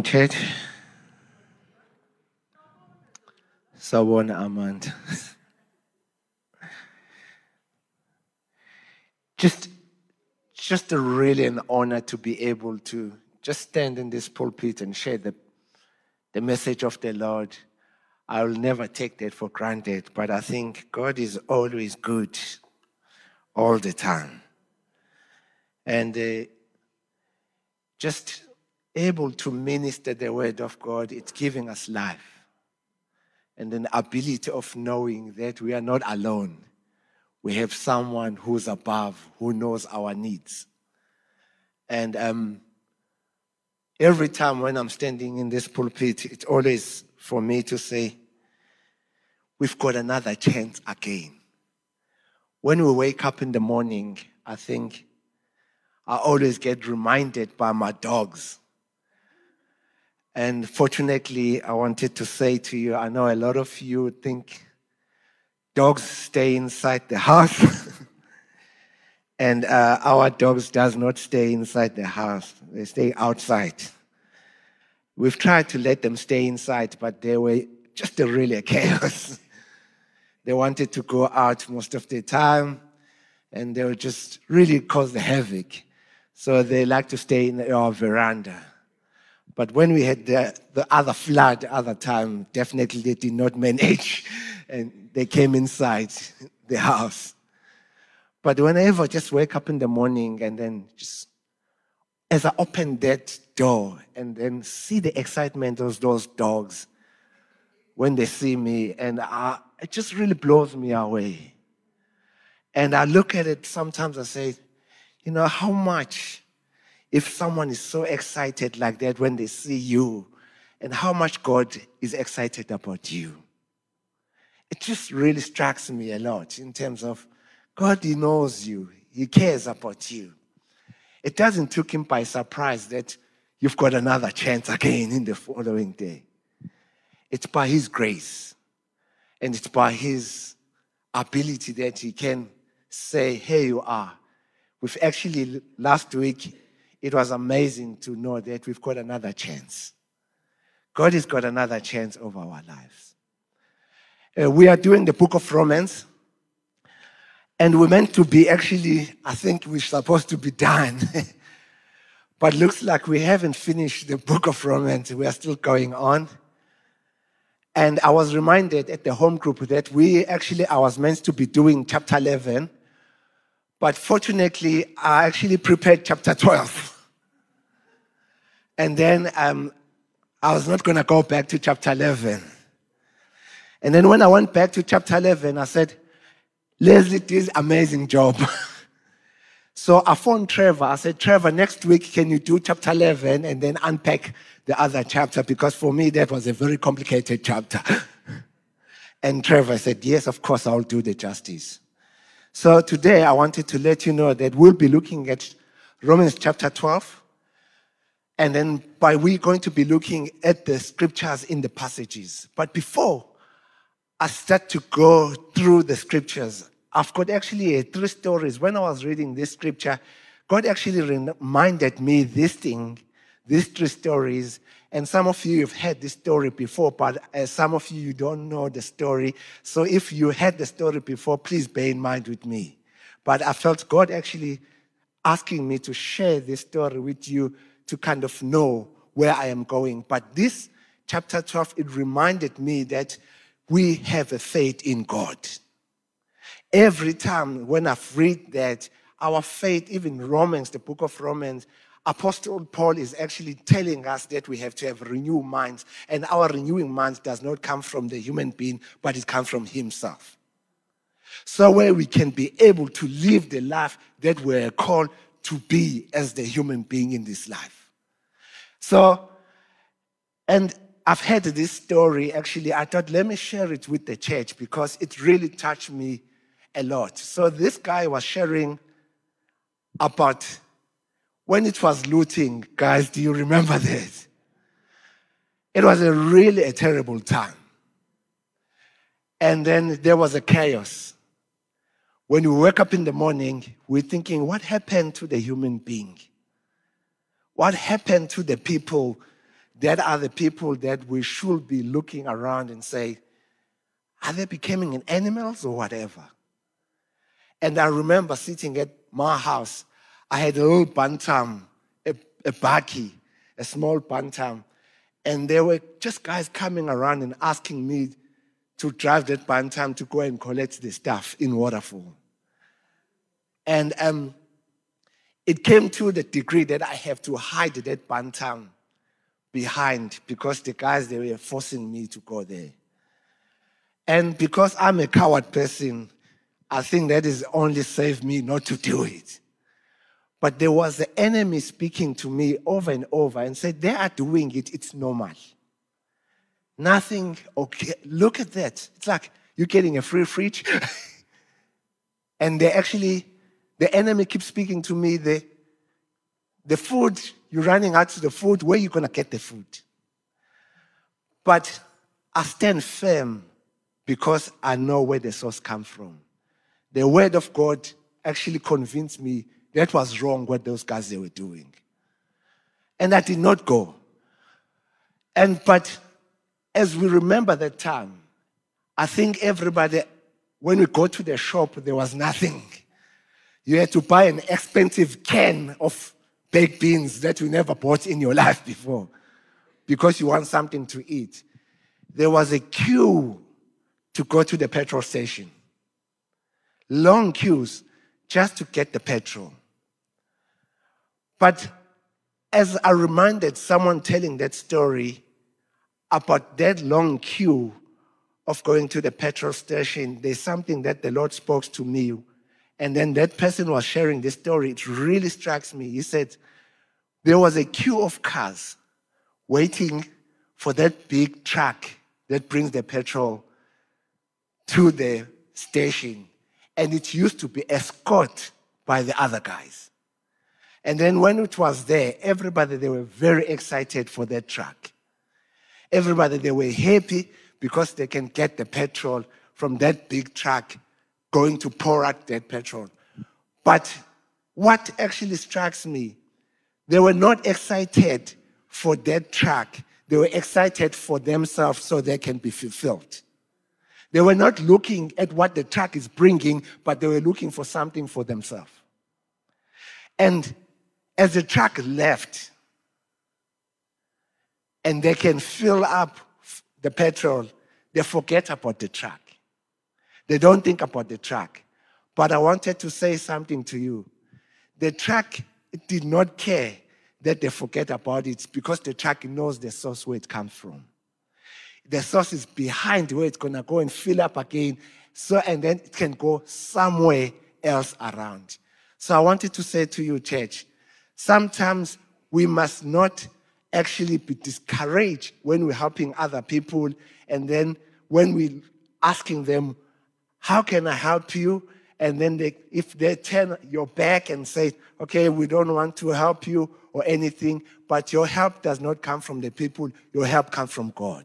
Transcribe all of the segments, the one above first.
church. Sawona Amanda. just, just a really an honor to be able to just stand in this pulpit and share the, the message of the Lord. I will never take that for granted, but I think God is always good all the time. And uh, just able to minister the word of God, it's giving us life and an ability of knowing that we are not alone. We have someone who's above, who knows our needs. And um, every time when I'm standing in this pulpit, it's always for me to say, We've got another chance again. When we wake up in the morning, I think I always get reminded by my dogs and fortunately, I wanted to say to you I know a lot of you think dogs stay inside the house. and uh, our dogs does not stay inside the house. They stay outside. We've tried to let them stay inside, but they were just a really a chaos. they wanted to go out most of the time, and they would just really cause the havoc. So they like to stay in our veranda. But when we had the, the other flood, the other time, definitely they did not manage and they came inside the house. But whenever I just wake up in the morning and then just as I open that door and then see the excitement of those dogs when they see me, and I, it just really blows me away. And I look at it sometimes I say, you know, how much if someone is so excited like that when they see you and how much God is excited about you. It just really strikes me a lot in terms of God, He knows you, He cares about you. It doesn't take Him by surprise that you've got another chance again in the following day. It's by His grace and it's by His ability that He can say, Here you are. We've actually, last week, it was amazing to know that we've got another chance. God has got another chance over our lives. Uh, we are doing the book of Romans, and we're meant to be actually, I think we're supposed to be done. but looks like we haven't finished the book of Romans. We are still going on. And I was reminded at the home group that we actually, I was meant to be doing chapter 11, but fortunately, I actually prepared chapter 12. And then um, I was not going to go back to chapter 11. And then when I went back to chapter 11, I said, Leslie did amazing job. so I phoned Trevor. I said, Trevor, next week, can you do chapter 11 and then unpack the other chapter? Because for me, that was a very complicated chapter. and Trevor said, Yes, of course, I'll do the justice. So today, I wanted to let you know that we'll be looking at Romans chapter 12 and then by we're going to be looking at the scriptures in the passages. But before I start to go through the scriptures, I've got actually three stories. When I was reading this scripture, God actually reminded me this thing, these three stories. And some of you have heard this story before, but uh, some of you, you don't know the story. So if you had the story before, please bear in mind with me. But I felt God actually asking me to share this story with you to kind of know where I am going. But this chapter 12, it reminded me that we have a faith in God. Every time when I've read that, our faith, even Romans, the book of Romans, Apostle Paul is actually telling us that we have to have renewed minds, and our renewing minds does not come from the human being, but it comes from himself. So where we can be able to live the life that we're called to be as the human being in this life. So, and I've heard this story actually. I thought, let me share it with the church because it really touched me a lot. So, this guy was sharing about when it was looting. Guys, do you remember this? It was a really a terrible time. And then there was a chaos. When we wake up in the morning, we're thinking, what happened to the human being? What happened to the people that are the people that we should be looking around and say, are they becoming animals or whatever? And I remember sitting at my house. I had a little bantam, a, a bakkie, a small bantam. And there were just guys coming around and asking me to drive that bantam to go and collect the stuff in Waterfall. And um, it came to the degree that I have to hide that bantam behind because the guys they were forcing me to go there. And because I'm a coward person, I think that is only saved me not to do it. But there was the enemy speaking to me over and over and said, They are doing it, it's normal. Nothing, okay, look at that. It's like you're getting a free fridge. and they actually, the enemy keeps speaking to me, the, the food, you're running out to the food, where are you going to get the food? But I stand firm because I know where the source comes from. The word of God actually convinced me that was wrong what those guys they were doing. And I did not go. And but as we remember that time, I think everybody, when we go to the shop, there was nothing. You had to buy an expensive can of baked beans that you never bought in your life before because you want something to eat. There was a queue to go to the petrol station. Long queues just to get the petrol. But as I reminded someone telling that story about that long queue of going to the petrol station, there's something that the Lord spoke to me. And then that person was sharing this story. It really strikes me. He said, There was a queue of cars waiting for that big truck that brings the petrol to the station. And it used to be escorted by the other guys. And then when it was there, everybody, they were very excited for that truck. Everybody, they were happy because they can get the petrol from that big truck going to pour out that petrol. But what actually strikes me, they were not excited for that truck. They were excited for themselves so they can be fulfilled. They were not looking at what the truck is bringing, but they were looking for something for themselves. And as the truck left, and they can fill up the petrol, they forget about the truck. They don't think about the truck. But I wanted to say something to you. The truck did not care that they forget about it because the truck knows the source where it comes from. The source is behind where it's going to go and fill up again. So, and then it can go somewhere else around. So I wanted to say to you, church, Sometimes we must not actually be discouraged when we're helping other people. And then when we're asking them, How can I help you? And then they, if they turn your back and say, Okay, we don't want to help you or anything, but your help does not come from the people, your help comes from God.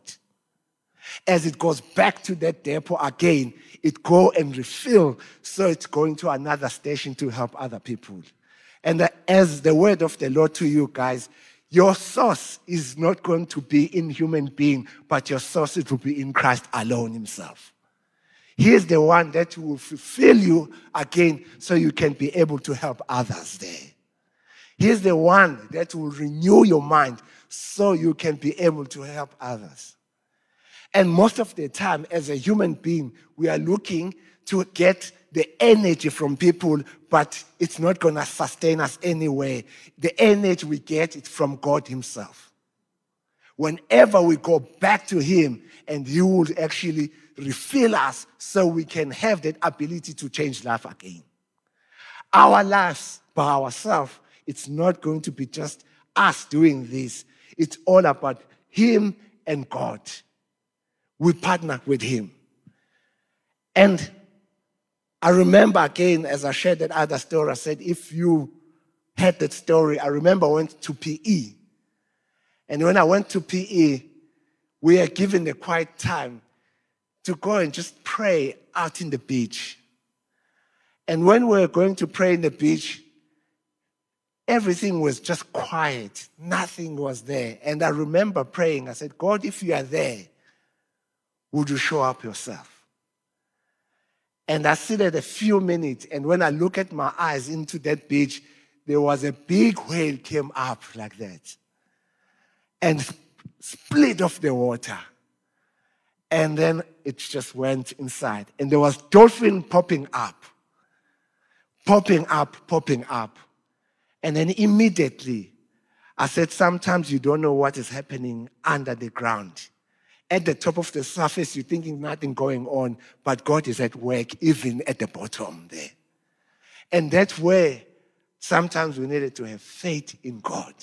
As it goes back to that depot again, it go and refill, so it's going to another station to help other people. And as the word of the Lord to you guys, your source is not going to be in human being, but your source it will be in Christ alone himself. He is the one that will fulfill you again so you can be able to help others there. He is the one that will renew your mind so you can be able to help others. And most of the time, as a human being, we are looking to get the energy from people, but it's not going to sustain us anyway. The energy we get is from God Himself. Whenever we go back to Him, and He will actually refill us so we can have that ability to change life again. Our lives by ourselves, it's not going to be just us doing this. It's all about Him and God. We partner with Him. And I remember again, as I shared that other story, I said, if you had that story, I remember I went to PE. And when I went to PE, we are given the quiet time to go and just pray out in the beach. And when we were going to pray in the beach, everything was just quiet. Nothing was there. And I remember praying, I said, God, if you are there, would you show up yourself? And I sit at a few minutes, and when I look at my eyes into that beach, there was a big whale came up like that and split off the water. And then it just went inside. And there was dolphin popping up, popping up, popping up. And then immediately, I said, sometimes you don't know what is happening under the ground. At the top of the surface, you're thinking nothing going on, but God is at work even at the bottom there. And that's where sometimes we needed to have faith in God.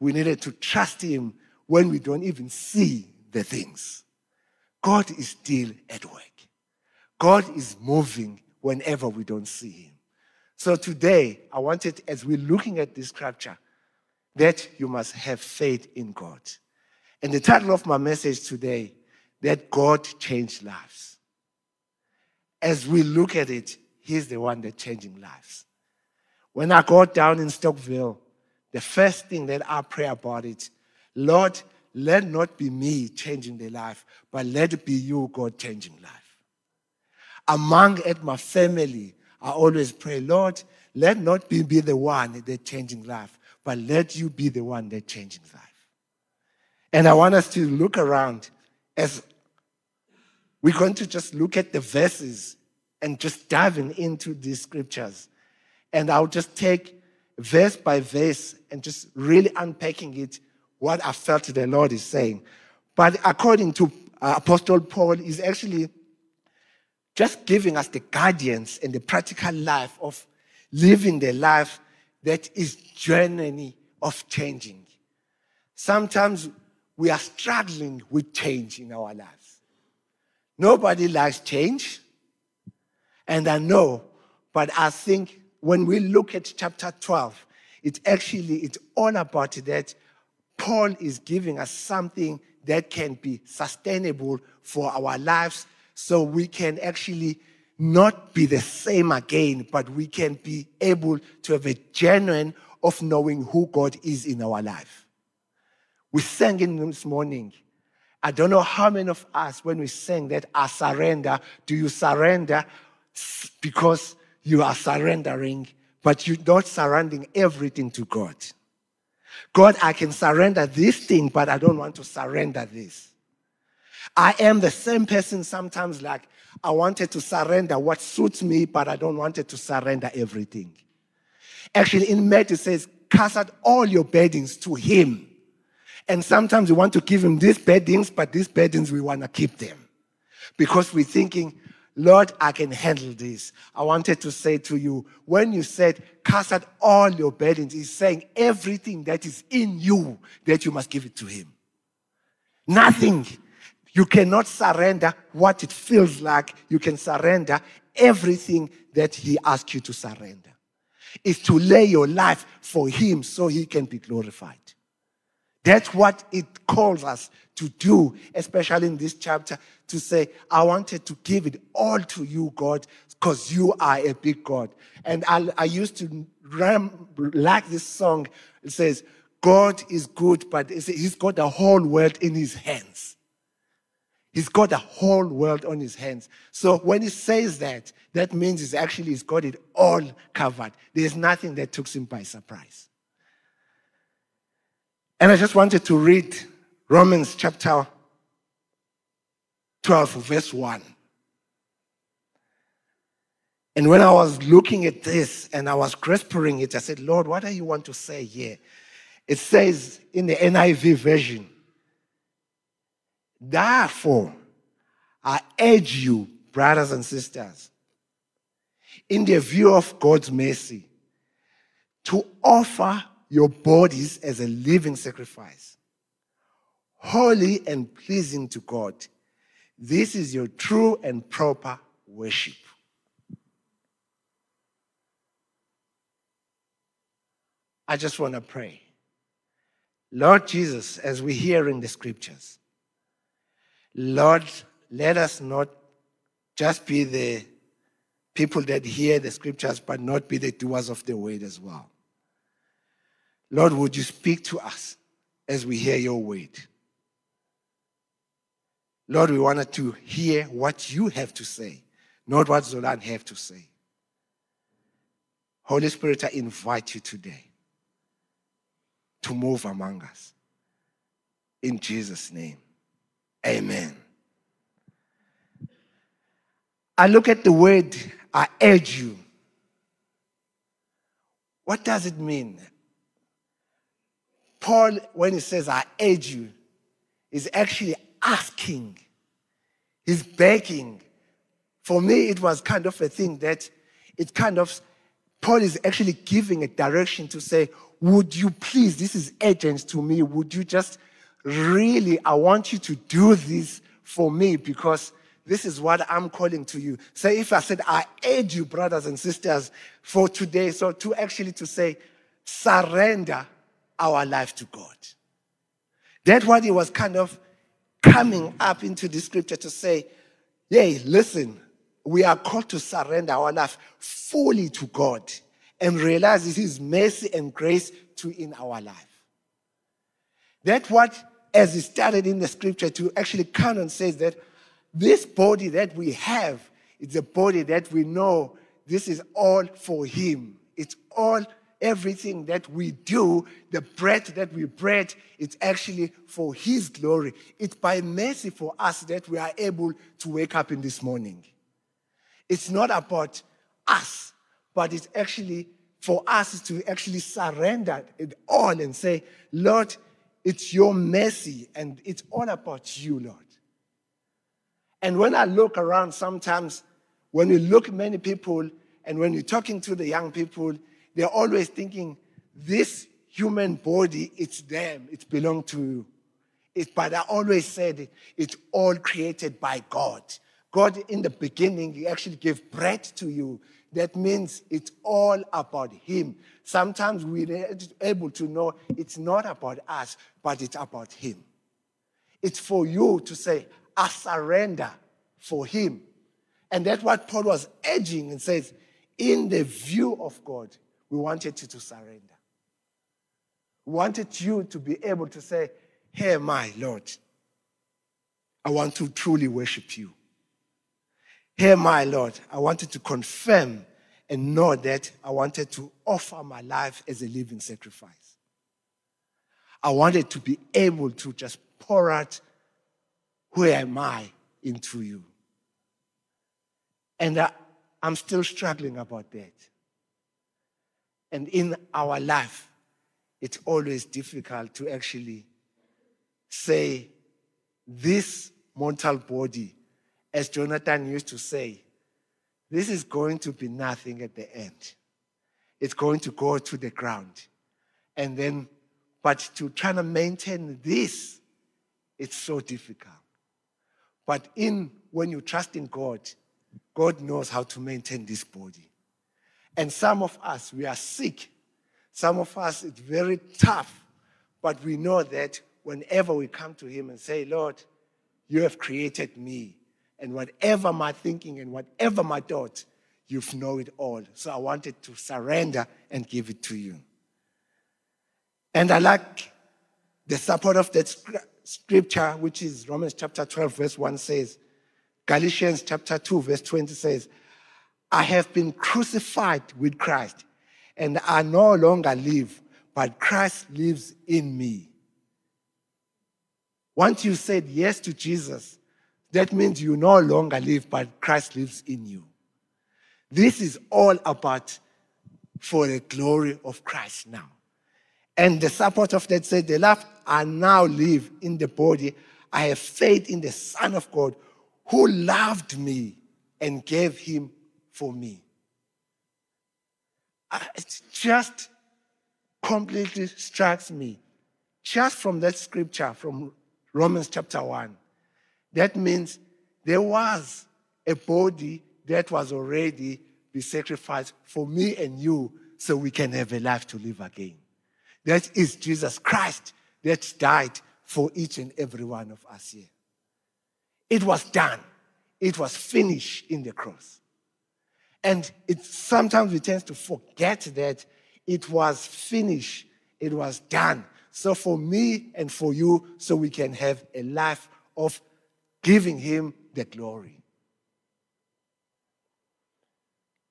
We needed to trust Him when we don't even see the things. God is still at work. God is moving whenever we don't see Him. So today, I wanted, as we're looking at this scripture, that you must have faith in God. And the title of my message today, that God changed lives. As we look at it, He's the one that's changing lives. When I got down in Stockville, the first thing that I pray about it, Lord, let not be me changing the life, but let it be you, God, changing life. Among at my family, I always pray, Lord, let not be, be the one that changing life, but let you be the one that changing life. And I want us to look around as we're going to just look at the verses and just diving into these scriptures. And I'll just take verse by verse and just really unpacking it, what I felt the Lord is saying. But according to uh, Apostle Paul, is actually just giving us the guidance and the practical life of living the life that is journey of changing. Sometimes we are struggling with change in our lives. Nobody likes change. And I know, but I think when we look at chapter 12, it actually it's all about that Paul is giving us something that can be sustainable for our lives so we can actually not be the same again, but we can be able to have a genuine of knowing who God is in our life. We sang in this morning. I don't know how many of us, when we sang that, I surrender. Do you surrender because you are surrendering, but you're not surrendering everything to God? God, I can surrender this thing, but I don't want to surrender this. I am the same person sometimes like I wanted to surrender what suits me, but I don't want to surrender everything. Actually, in Matthew says, cast out all your burdens to him. And sometimes we want to give him these burdens, but these burdens we want to keep them. Because we're thinking, Lord, I can handle this. I wanted to say to you, when you said, cast out all your burdens, he's saying everything that is in you that you must give it to him. Nothing you cannot surrender what it feels like. You can surrender everything that He asks you to surrender. Is to lay your life for Him so He can be glorified. That's what it calls us to do, especially in this chapter, to say, I wanted to give it all to you, God, because you are a big God. And I, I used to ram, like this song. It says, God is good, but He's got the whole world in His hands. He's got the whole world on his hands. So when he says that, that means he's actually he's got it all covered. There's nothing that took him by surprise. And I just wanted to read Romans chapter 12, verse 1. And when I was looking at this and I was grasping it, I said, Lord, what do you want to say here? It says in the NIV version, Therefore, I urge you, brothers and sisters, in the view of God's mercy, to offer your bodies as a living sacrifice, holy and pleasing to God. This is your true and proper worship. I just want to pray. Lord Jesus, as we hear in the scriptures, Lord, let us not just be the people that hear the scriptures, but not be the doers of the word as well. Lord, would you speak to us as we hear your word? Lord, we wanted to hear what you have to say, not what Zolan have to say. Holy Spirit, I invite you today to move among us. In Jesus' name, amen. I look at the word, I urge you. What does it mean? Paul, when he says, I urge you, is actually asking, he's begging. For me, it was kind of a thing that it kind of, Paul is actually giving a direction to say, Would you please, this is urgent to me, would you just really, I want you to do this for me because this is what I'm calling to you. So if I said, I urge you, brothers and sisters, for today, so to actually to say, surrender our life to God. That's what he was kind of coming up into the scripture to say, hey, listen, we are called to surrender our life fully to God and realize this is mercy and grace to in our life. That's what, as it started in the scripture, to actually come and says that this body that we have is a body that we know this is all for Him. It's all everything that we do, the breath that we breathe, it's actually for His glory. It's by mercy for us that we are able to wake up in this morning. It's not about us, but it's actually for us to actually surrender it all and say, Lord, it's your mercy and it's all about you, Lord. And when I look around sometimes, when you look many people and when you're talking to the young people, they're always thinking, this human body, it's them, it belongs to you. It, but I always said it, it's all created by God. God, in the beginning, He actually gave breath to you. That means it's all about Him. Sometimes we're able to know it's not about us, but it's about Him. It's for you to say, I surrender for Him. And that's what Paul was urging and says, in the view of God, we wanted you to surrender. We wanted you to be able to say, Here, my Lord, I want to truly worship you. Here, my Lord, I wanted to confirm and know that I wanted to offer my life as a living sacrifice. I wanted to be able to just pour out who am I into you. And I, I'm still struggling about that. And in our life, it's always difficult to actually say, this mortal body, as Jonathan used to say, this is going to be nothing at the end. It's going to go to the ground. And then, but to try to maintain this, it's so difficult. But in when you trust in God, God knows how to maintain this body. And some of us, we are sick. Some of us, it's very tough. But we know that whenever we come to Him and say, Lord, you have created me. And whatever my thinking and whatever my thought, You've know it all. So I wanted to surrender and give it to you. And I like the support of that scripture, which is Romans chapter 12, verse 1 says, Galatians chapter 2, verse 20 says, I have been crucified with Christ, and I no longer live, but Christ lives in me. Once you said yes to Jesus, that means you no longer live, but Christ lives in you. This is all about for the glory of Christ now. And the support of that said, The life I now live in the body, I have faith in the Son of God who loved me and gave him for me. It just completely strikes me. Just from that scripture, from Romans chapter 1. That means there was a body that was already be sacrificed for me and you so we can have a life to live again. That is Jesus Christ that died for each and every one of us here. It was done. It was finished in the cross. And it sometimes we tend to forget that it was finished It was done. So for me and for you, so we can have a life of giving Him the glory.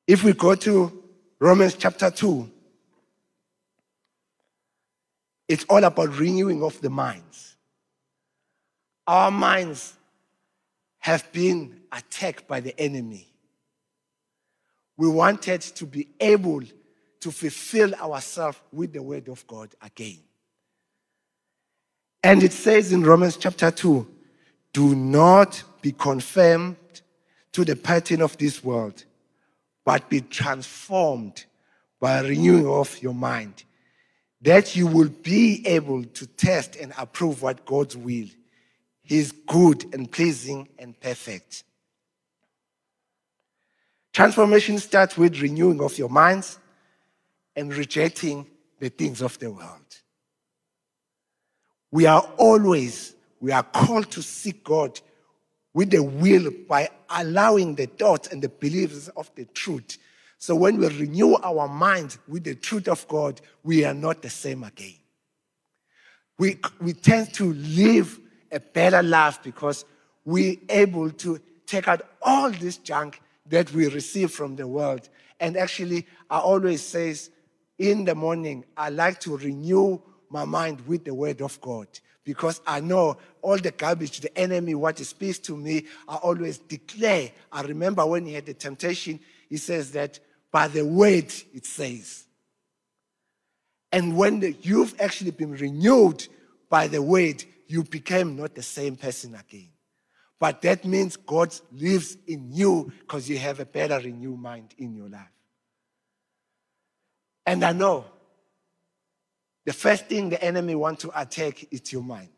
If we go to Romans chapter 2, it's all about renewing of the minds. Our minds have been attacked by the enemy. We wanted to be able to fulfill ourselves with the word of God again. And it says in Romans chapter 2 do not be conformed to the pattern of this world, but be transformed by renewing of your mind, that you will be able to test and approve what God's will is good and pleasing and perfect. Transformation starts with renewing of your minds and rejecting the things of the world. We are always, we are called to seek God with the will by allowing the thoughts and the beliefs of the truth. So when we renew our minds with the truth of God, we are not the same again. We, we tend to live a better life because we're able to take out all this junk that we receive from the world. And actually, I always says in the morning, I like to renew my mind with the word of God because I know all the garbage, the enemy, what he speaks to me, I always declare. I remember when he had the temptation, he says that by the word it says. And when the, you've actually been renewed by the word, you became not the same person again. But that means God lives in you because you have a better renewed mind in your life. And I know the first thing the enemy wants to attack is your mind.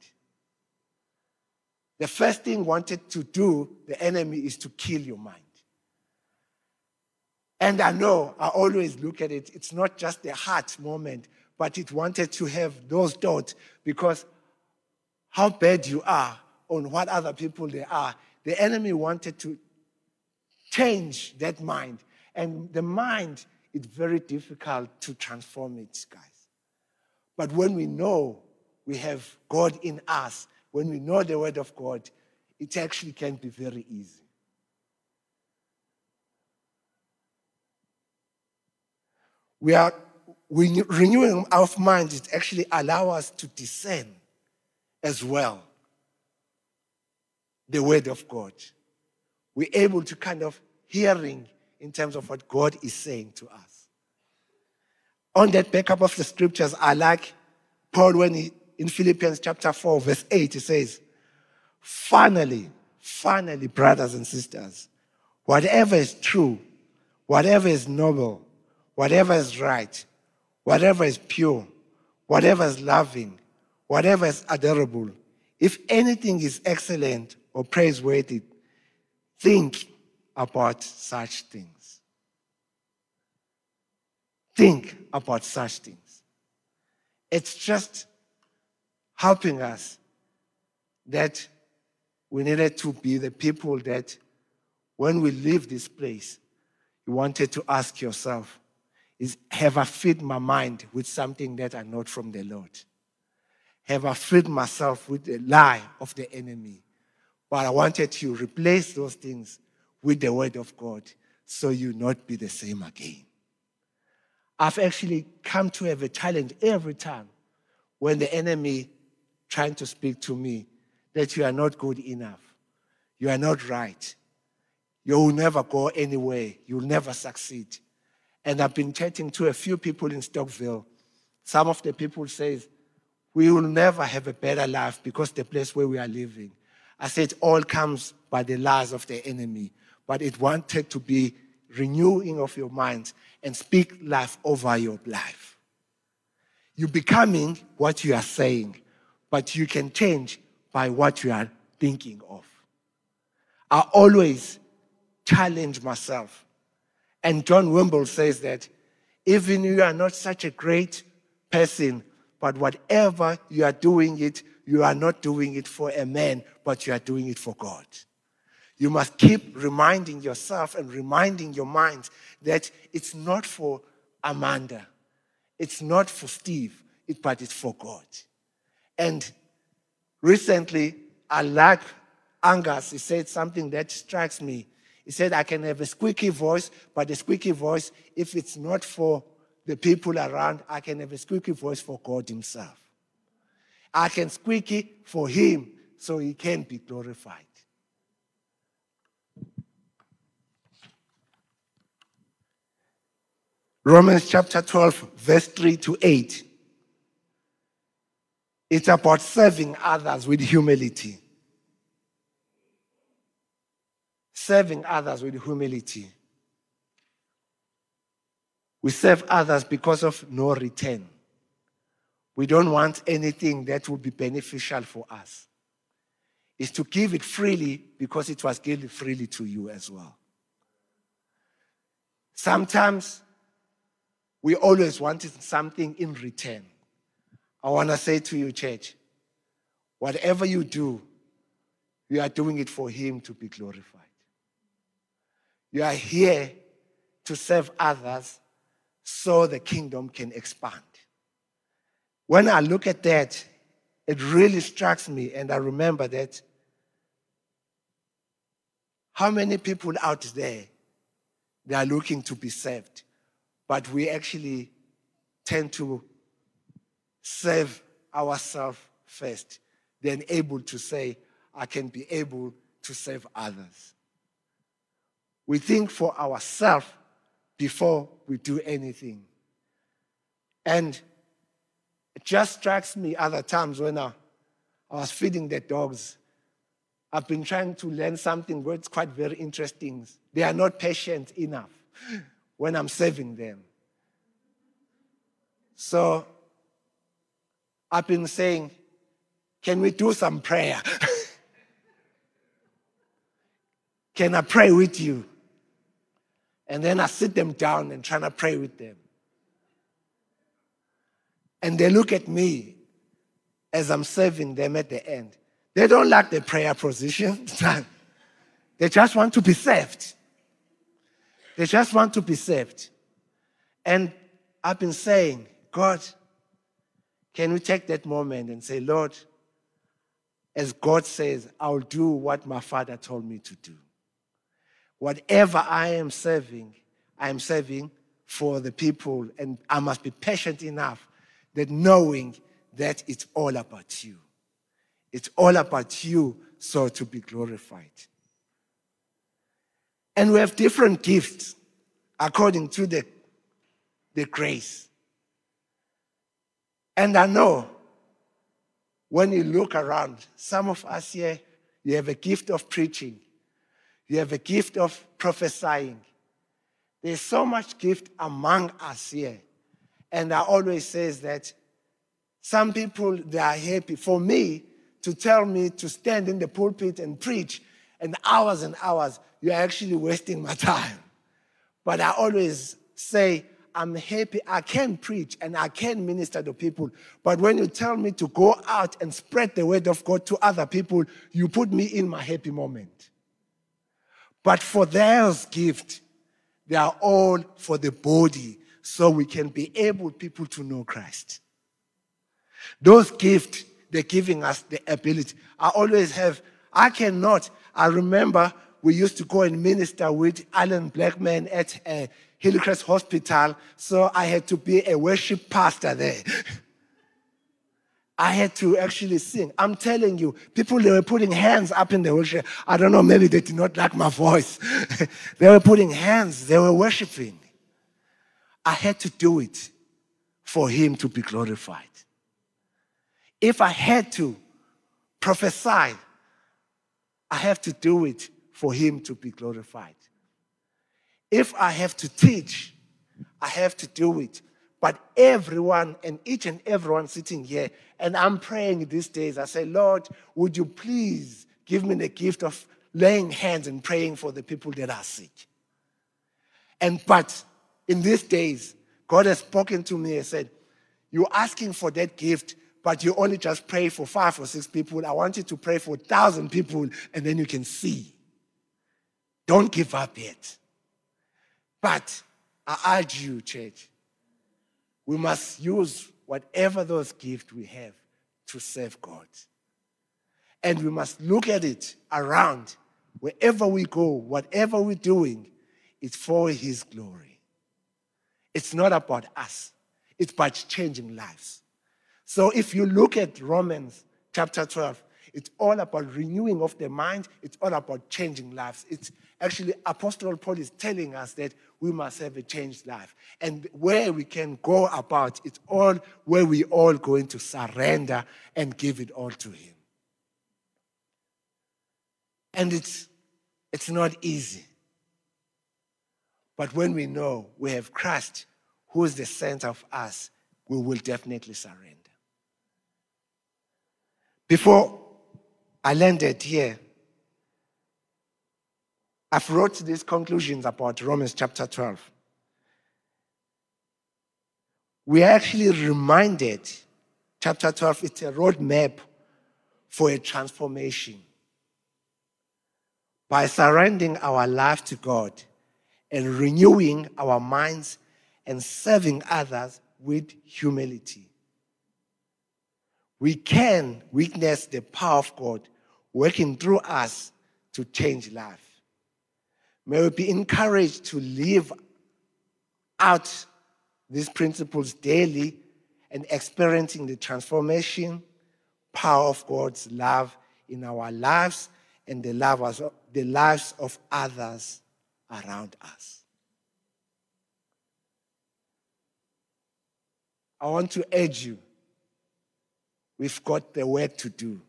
The first thing wanted to do, the enemy, is to kill your mind. And I know, I always look at it, it's not just the heart moment, but it wanted to have those thoughts because how bad you are on what other people they are, the enemy wanted to change that mind. And the mind, it's very difficult to transform it, guys. But when we know we have God in us, when we know the word of God, it actually can be very easy. We are renewing our minds, it actually allows us to discern as well the word of God. We're able to kind of hearing in terms of what God is saying to us. On that backup of the scriptures, I like Paul when he, in Philippians chapter 4, verse 8, he says, Finally, finally, brothers and sisters, whatever is true, whatever is noble, whatever is right, whatever is pure, whatever is loving, whatever is adorable, if anything is excellent or praiseworthy, think about such things. Think about such things. It's just helping us that we needed to be the people that when we leave this place, you wanted to ask yourself, is have I filled my mind with something that are not from the Lord? have I filled myself with the lie of the enemy? But I wanted to replace those things with the word of God so you not be the same again. I've actually come to have a challenge every time when the enemy trying to speak to me that you are not good enough. You are not right. You will never go anywhere. You'll never succeed. And I've been chatting to a few people in Stockville. Some of the people says, we will never have a better life because the place where we are living. I said, all comes by the lies of the enemy, but it wanted to be renewing of your mind and speak life over your life. You're becoming what you are saying, but you can change by what you are thinking of. I always challenge myself. And John Wimber says that even you are not such a great person, but whatever you are doing it, you are not doing it for a man, but you are doing it for God. You must keep reminding yourself and reminding your mind that it's not for Amanda, it's not for Steve, but it's for God. And recently, I like Angus. He said something that strikes me. He said, I can have a squeaky voice, but the squeaky voice, if it's not for the people around, I can have a squeaky voice for God Himself. I can squeaky for Him so He can be glorified. Romans chapter 12, verse 3 to 8. It's about serving others with humility. Serving others with humility. We serve others because of no return. We don't want anything that would be beneficial for us. Is to give it freely because it was given freely to you as well. Sometimes we always wanted something in return. I want to say to you, church, whatever you do, you are doing it for Him to be glorified. You are here to serve others so the kingdom can expand. When I look at that, it really strikes me, and I remember that how many people out there they are looking to be saved, but we actually tend to serve ourselves first, then able to say, I can be able to serve others. We think for ourselves before we do anything. And it just strikes me other times when I, I was feeding the dogs. I've been trying to learn something where it's quite very interesting. They are not patient enough when I'm serving them. So I've been saying, can we do some prayer? can I pray with you? And then I sit them down and try to pray with them. And they look at me as I'm serving them at the end. They don't like the prayer position. they just want to be saved. They just want to be saved. And I've been saying, God, can we take that moment and say, Lord, as God says, I'll do what my Father told me to do. Whatever I am serving, I am serving for the people, and I must be patient enough that knowing that it's all about you. It's all about you, so to be glorified. And we have different gifts according to the, the grace. And I know when you look around, some of us here, you have a gift of preaching, you have a gift of prophesying. There's so much gift among us here. And I always says that some people they are happy for me to tell me to stand in the pulpit and preach and hours and hours, you're actually wasting my time. But I always say, I'm happy I can preach and I can minister to people. But when you tell me to go out and spread the word of God to other people, you put me in my happy moment. But for their gift, they are all for the body so we can be able people to know Christ. Those gifts, they're giving us the ability. I always have, I cannot. I remember we used to go and minister with Alan Blackman at uh, Hillcrest Hospital, so I had to be a worship pastor there. I had to actually sing. I'm telling you, people they were putting hands up in the worship. I don't know, maybe they did not like my voice. they were putting hands, they were worshiping. I had to do it for him to be glorified. If I had to prophesy, I have to do it for him to be glorified. If I have to teach, I have to do it. But everyone and each and everyone sitting here, and I'm praying these days, I say, Lord, would you please give me the gift of laying hands and praying for the people that are sick? And but in these days, God has spoken to me and said, You're asking for that gift, but you only just pray for five or six people. I want you to pray for a thousand people, and then you can see. Don't give up yet. But I urge you, church, we must use whatever those gifts we have to serve God. And we must look at it around wherever we go, whatever we're doing, it's for His glory. It's not about us, it's about changing lives. So if you look at Romans chapter 12, it's all about renewing of the mind. It's all about changing lives. It's actually Apostle Paul is telling us that we must have a changed life. And where we can go about, it's all where we all going to surrender and give it all to him. And it's it's not easy. But when we know we have Christ, who is the center of us, we will definitely surrender. Before I landed here, I've wrote these conclusions about Romans chapter 12. We are actually reminded, chapter 12, it's a roadmap for a transformation. By surrendering our life to God and renewing our minds and serving others with humility we can witness the power of God working through us to change life. May we be encouraged to live out these principles daily and experiencing the transformation, power of God's love in our lives and the, lives of, others around us. I want to urge you We've got the work to do.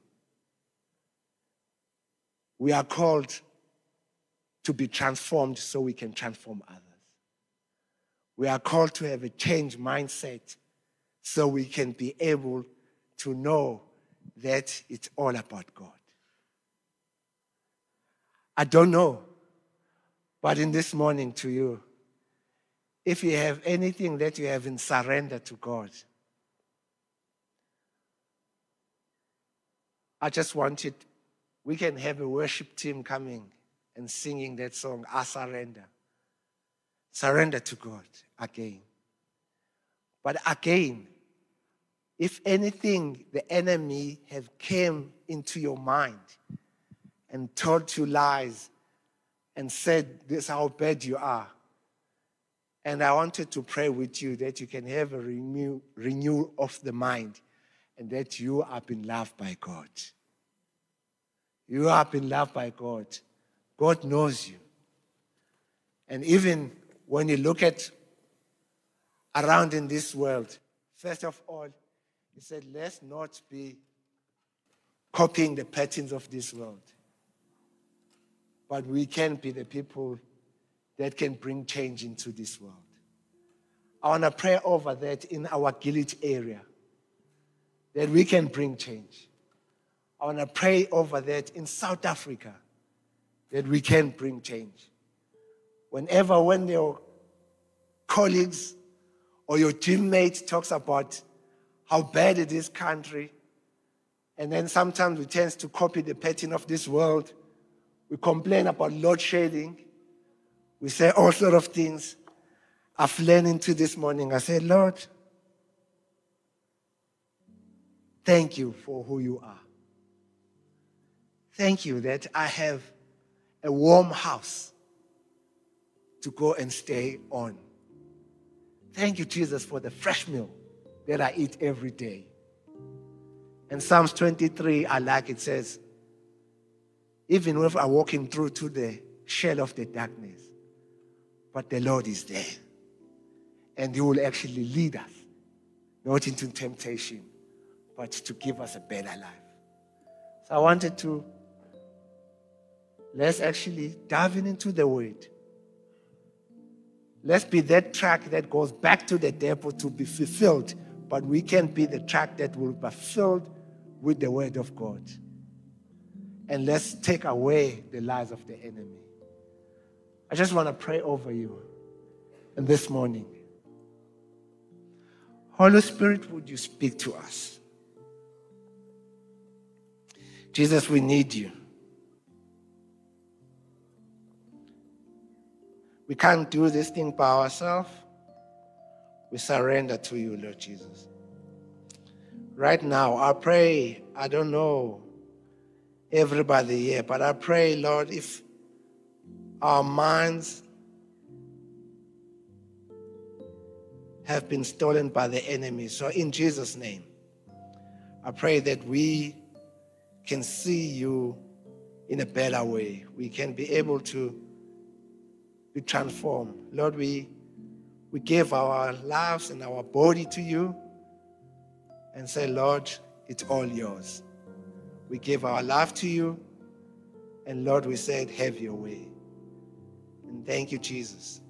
We are called to be transformed so we can transform others. We are called to have a change mindset so we can be able to know that it's all about God. I don't know, but in this morning to you, if you have anything that you haven't surrendered to God, I just wanted, we can have a worship team coming and singing that song, I surrender. Surrender to God again. But again, if anything, the enemy have came into your mind and told you lies and said this how bad you are. And I wanted to pray with you that you can have a renew, renewal of the mind and that you are being loved by God. You are being loved by God. God knows you. And even when you look at around in this world, first of all, he said, let's not be copying the patterns of this world. But we can be the people that can bring change into this world. I want to pray over that in our Gilead area that we can bring change. I want to pray over that in South Africa that we can bring change. Whenever when your colleagues or your teammates talks about how bad it is country, and then sometimes we tend to copy the pattern of this world. We complain about load shedding. We say all sort of things. I've learned into this morning. I said, Lord, Thank you for who you are. Thank you that I have a warm house to go and stay on. Thank you, Jesus, for the fresh meal that I eat every day. And Psalms 23, I like it says, even if I'm walking through to the shell of the darkness, but the Lord is there. And He will actually lead us, not into temptation, but to give us a better life. So I wanted to let's actually dive into the word. Let's be that track that goes back to the depot to be fulfilled, but we can be the track that will be filled with the word of God. And let's take away the lies of the enemy. I just want to pray over you. And this morning, Holy Spirit, would you speak to us? Jesus, we need you. We can't do this thing by ourselves. We surrender to you, Lord Jesus. right now, I pray, I don't know everybody here, but I pray, Lord, if our minds have been stolen by the enemy. So, in Jesus' name, I pray that we can see you in a better way. We can be able to be transformed. Lord, we, we give our lives and our body to you and say, Lord, it's all yours. We give our life to you, and Lord, we said, have your way. And thank you, Jesus.